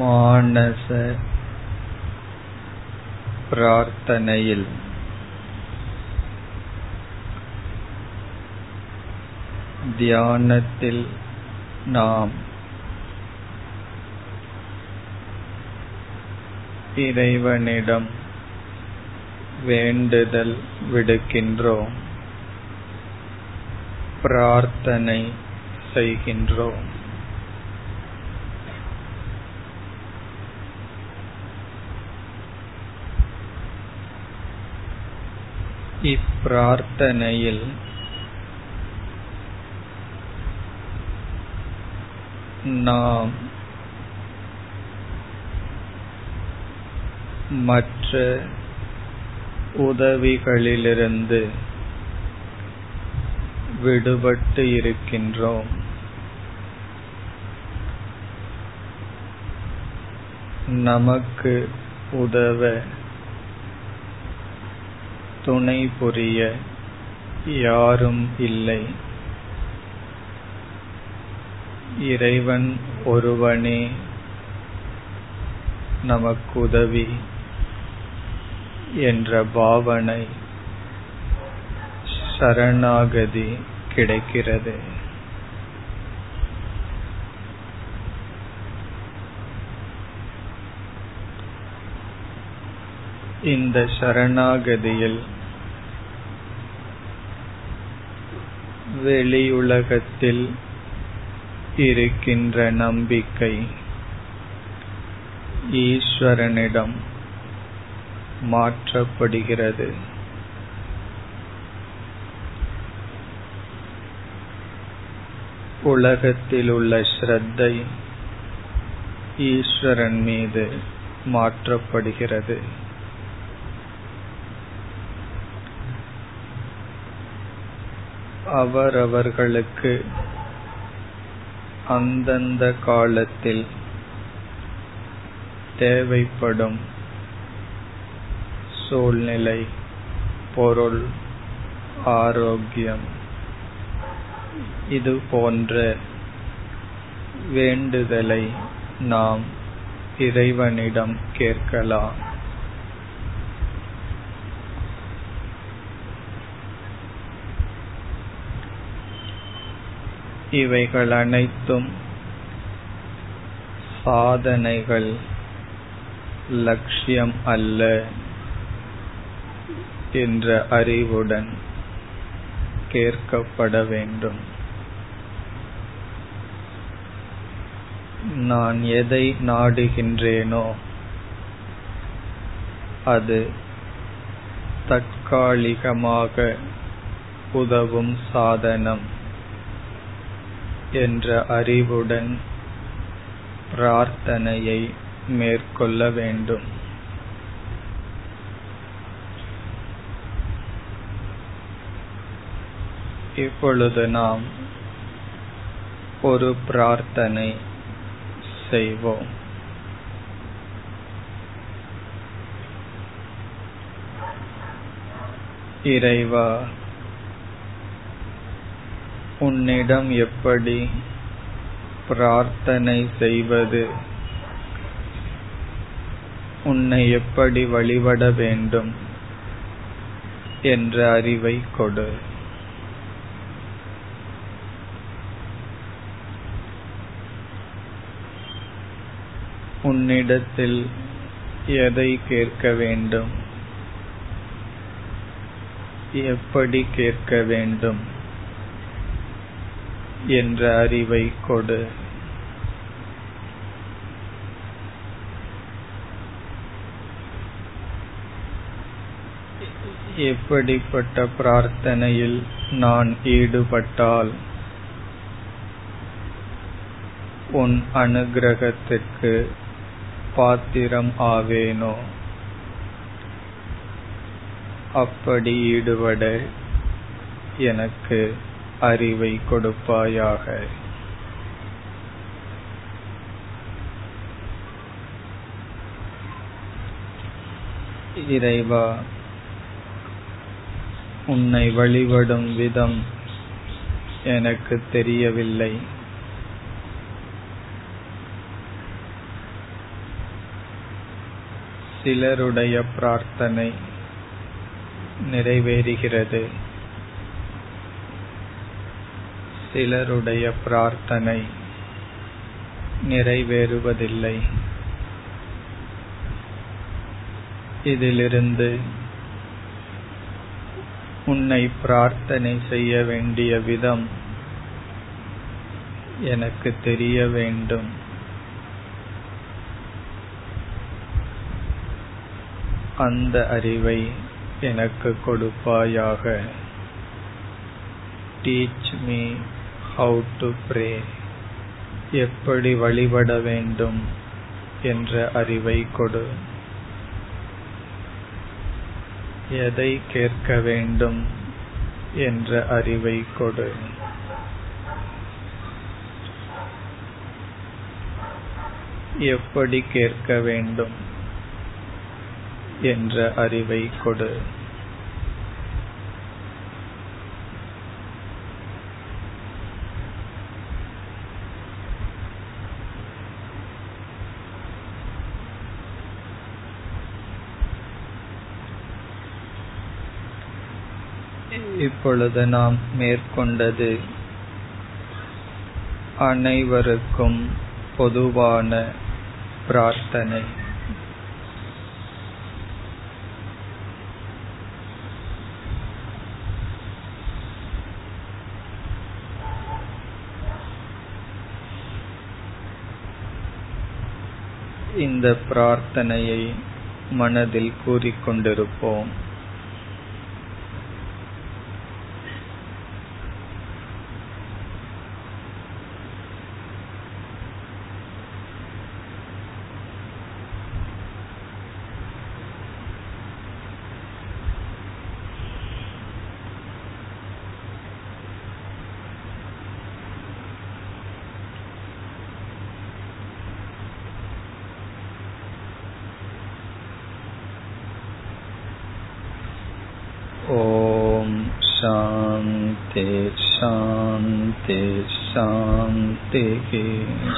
மானச பிரார்த்தனையில். தியானத்தில் நாம் இறைவனிடம் வேண்டுதல் விடுக்கின்றோம். பிரார்த்தனை செய்கின்றோம். இப்பிரார்த்தனையில் நாம் மற்ற உதவிகளிலிருந்து விடுபட்டு இருக்கின்றோம். நமக்கு உதவ துணை புரிய யாரும் இல்லை. இறைவன் ஒருவனே நமக்குதவி என்ற பாவனை சரணாகதி கிடைக்கிறது. இந்த சரணாகதியில் வெளியுலகத்தில் இருக்கின்ற நம்பிக்கை ஈஸ்வரனிடம் மாற்றப்படுகிறது. உலகத்தில் உள்ள ஸ்ரத்தை ஈஸ்வரன் மீது மாற்றப்படுகிறது. அவரவர்களுக்கு அந்தந்த காலத்தில் தேவைப்படும் சூழ்நிலை பொருள் ஆரோக்கியம் இது போன்ற வேண்டுதலை நாம் இறைவனிடம் கேட்கலாம். இவைகள் அனைத்தும் சாதனைகள் லட்சியம் அல்ல என்ற அறிவுடன் கேட்கப்பட வேண்டும். நான் எதை நாடுகின்றேனோ அது தற்காலிகமாக உதவும் சாதனம். என்ற அறிவுடன் பிரார்த்தனையை மேற்கொள்ள வேண்டும். இப்பொழுது நாம் ஒரு பிரார்த்தனை செய்வோம். இறைவா உன்னிடம் எப்படி பிரார்த்தனை செய்வது? உன்னை எப்படி வழிபட வேண்டும் என்ற அறிவை கொடு. உன்னிடத்தில் எதை கேட்க வேண்டும்? எப்படி கேட்க வேண்டும்? என்ற அறிவை கொடு. எப்படிப்பட்ட பிரார்த்தனையில் நான் ஈடுபட்டால் உன் அனுகிரகத்துக்கு பாத்திரம் ஆவேனோ? அப்படி ஈடுபட எனக்கு. அறிவை கொடுப்பாயாக. இறைவா உன்னை வழிபடும் விதம் எனக்கு தெரியவில்லை. சிலருடைய பிரார்த்தனை நிறைவேறுகிறது. சிலருடைய பிரார்த்தனை நிறைவேறுவதில்லை. இதிலிருந்து உன்னை பிரார்த்தனை செய்ய வேண்டிய விதம் எனக்கு தெரிய வேண்டும். அந்த அறிவை எனக்கு கொடுப்பாயாக. Teach me how to pray எப்படி வழிபட வேண்டும் என்ற அறிவை கொடு. எதை கேட்க வேண்டும் என்ற அறிவை கொடு. எப்படி கேட்க வேண்டும் என்ற அறிவை கொடு. இப்பொழுது நாம் மேற்கொண்டது அனைவருக்கும் பொதுவான பிரார்த்தனை. இந்த பிரார்த்தனையை மனதில் கூறிக்கொண்டிருப்போம். शान्ति शान्ति शान्तिः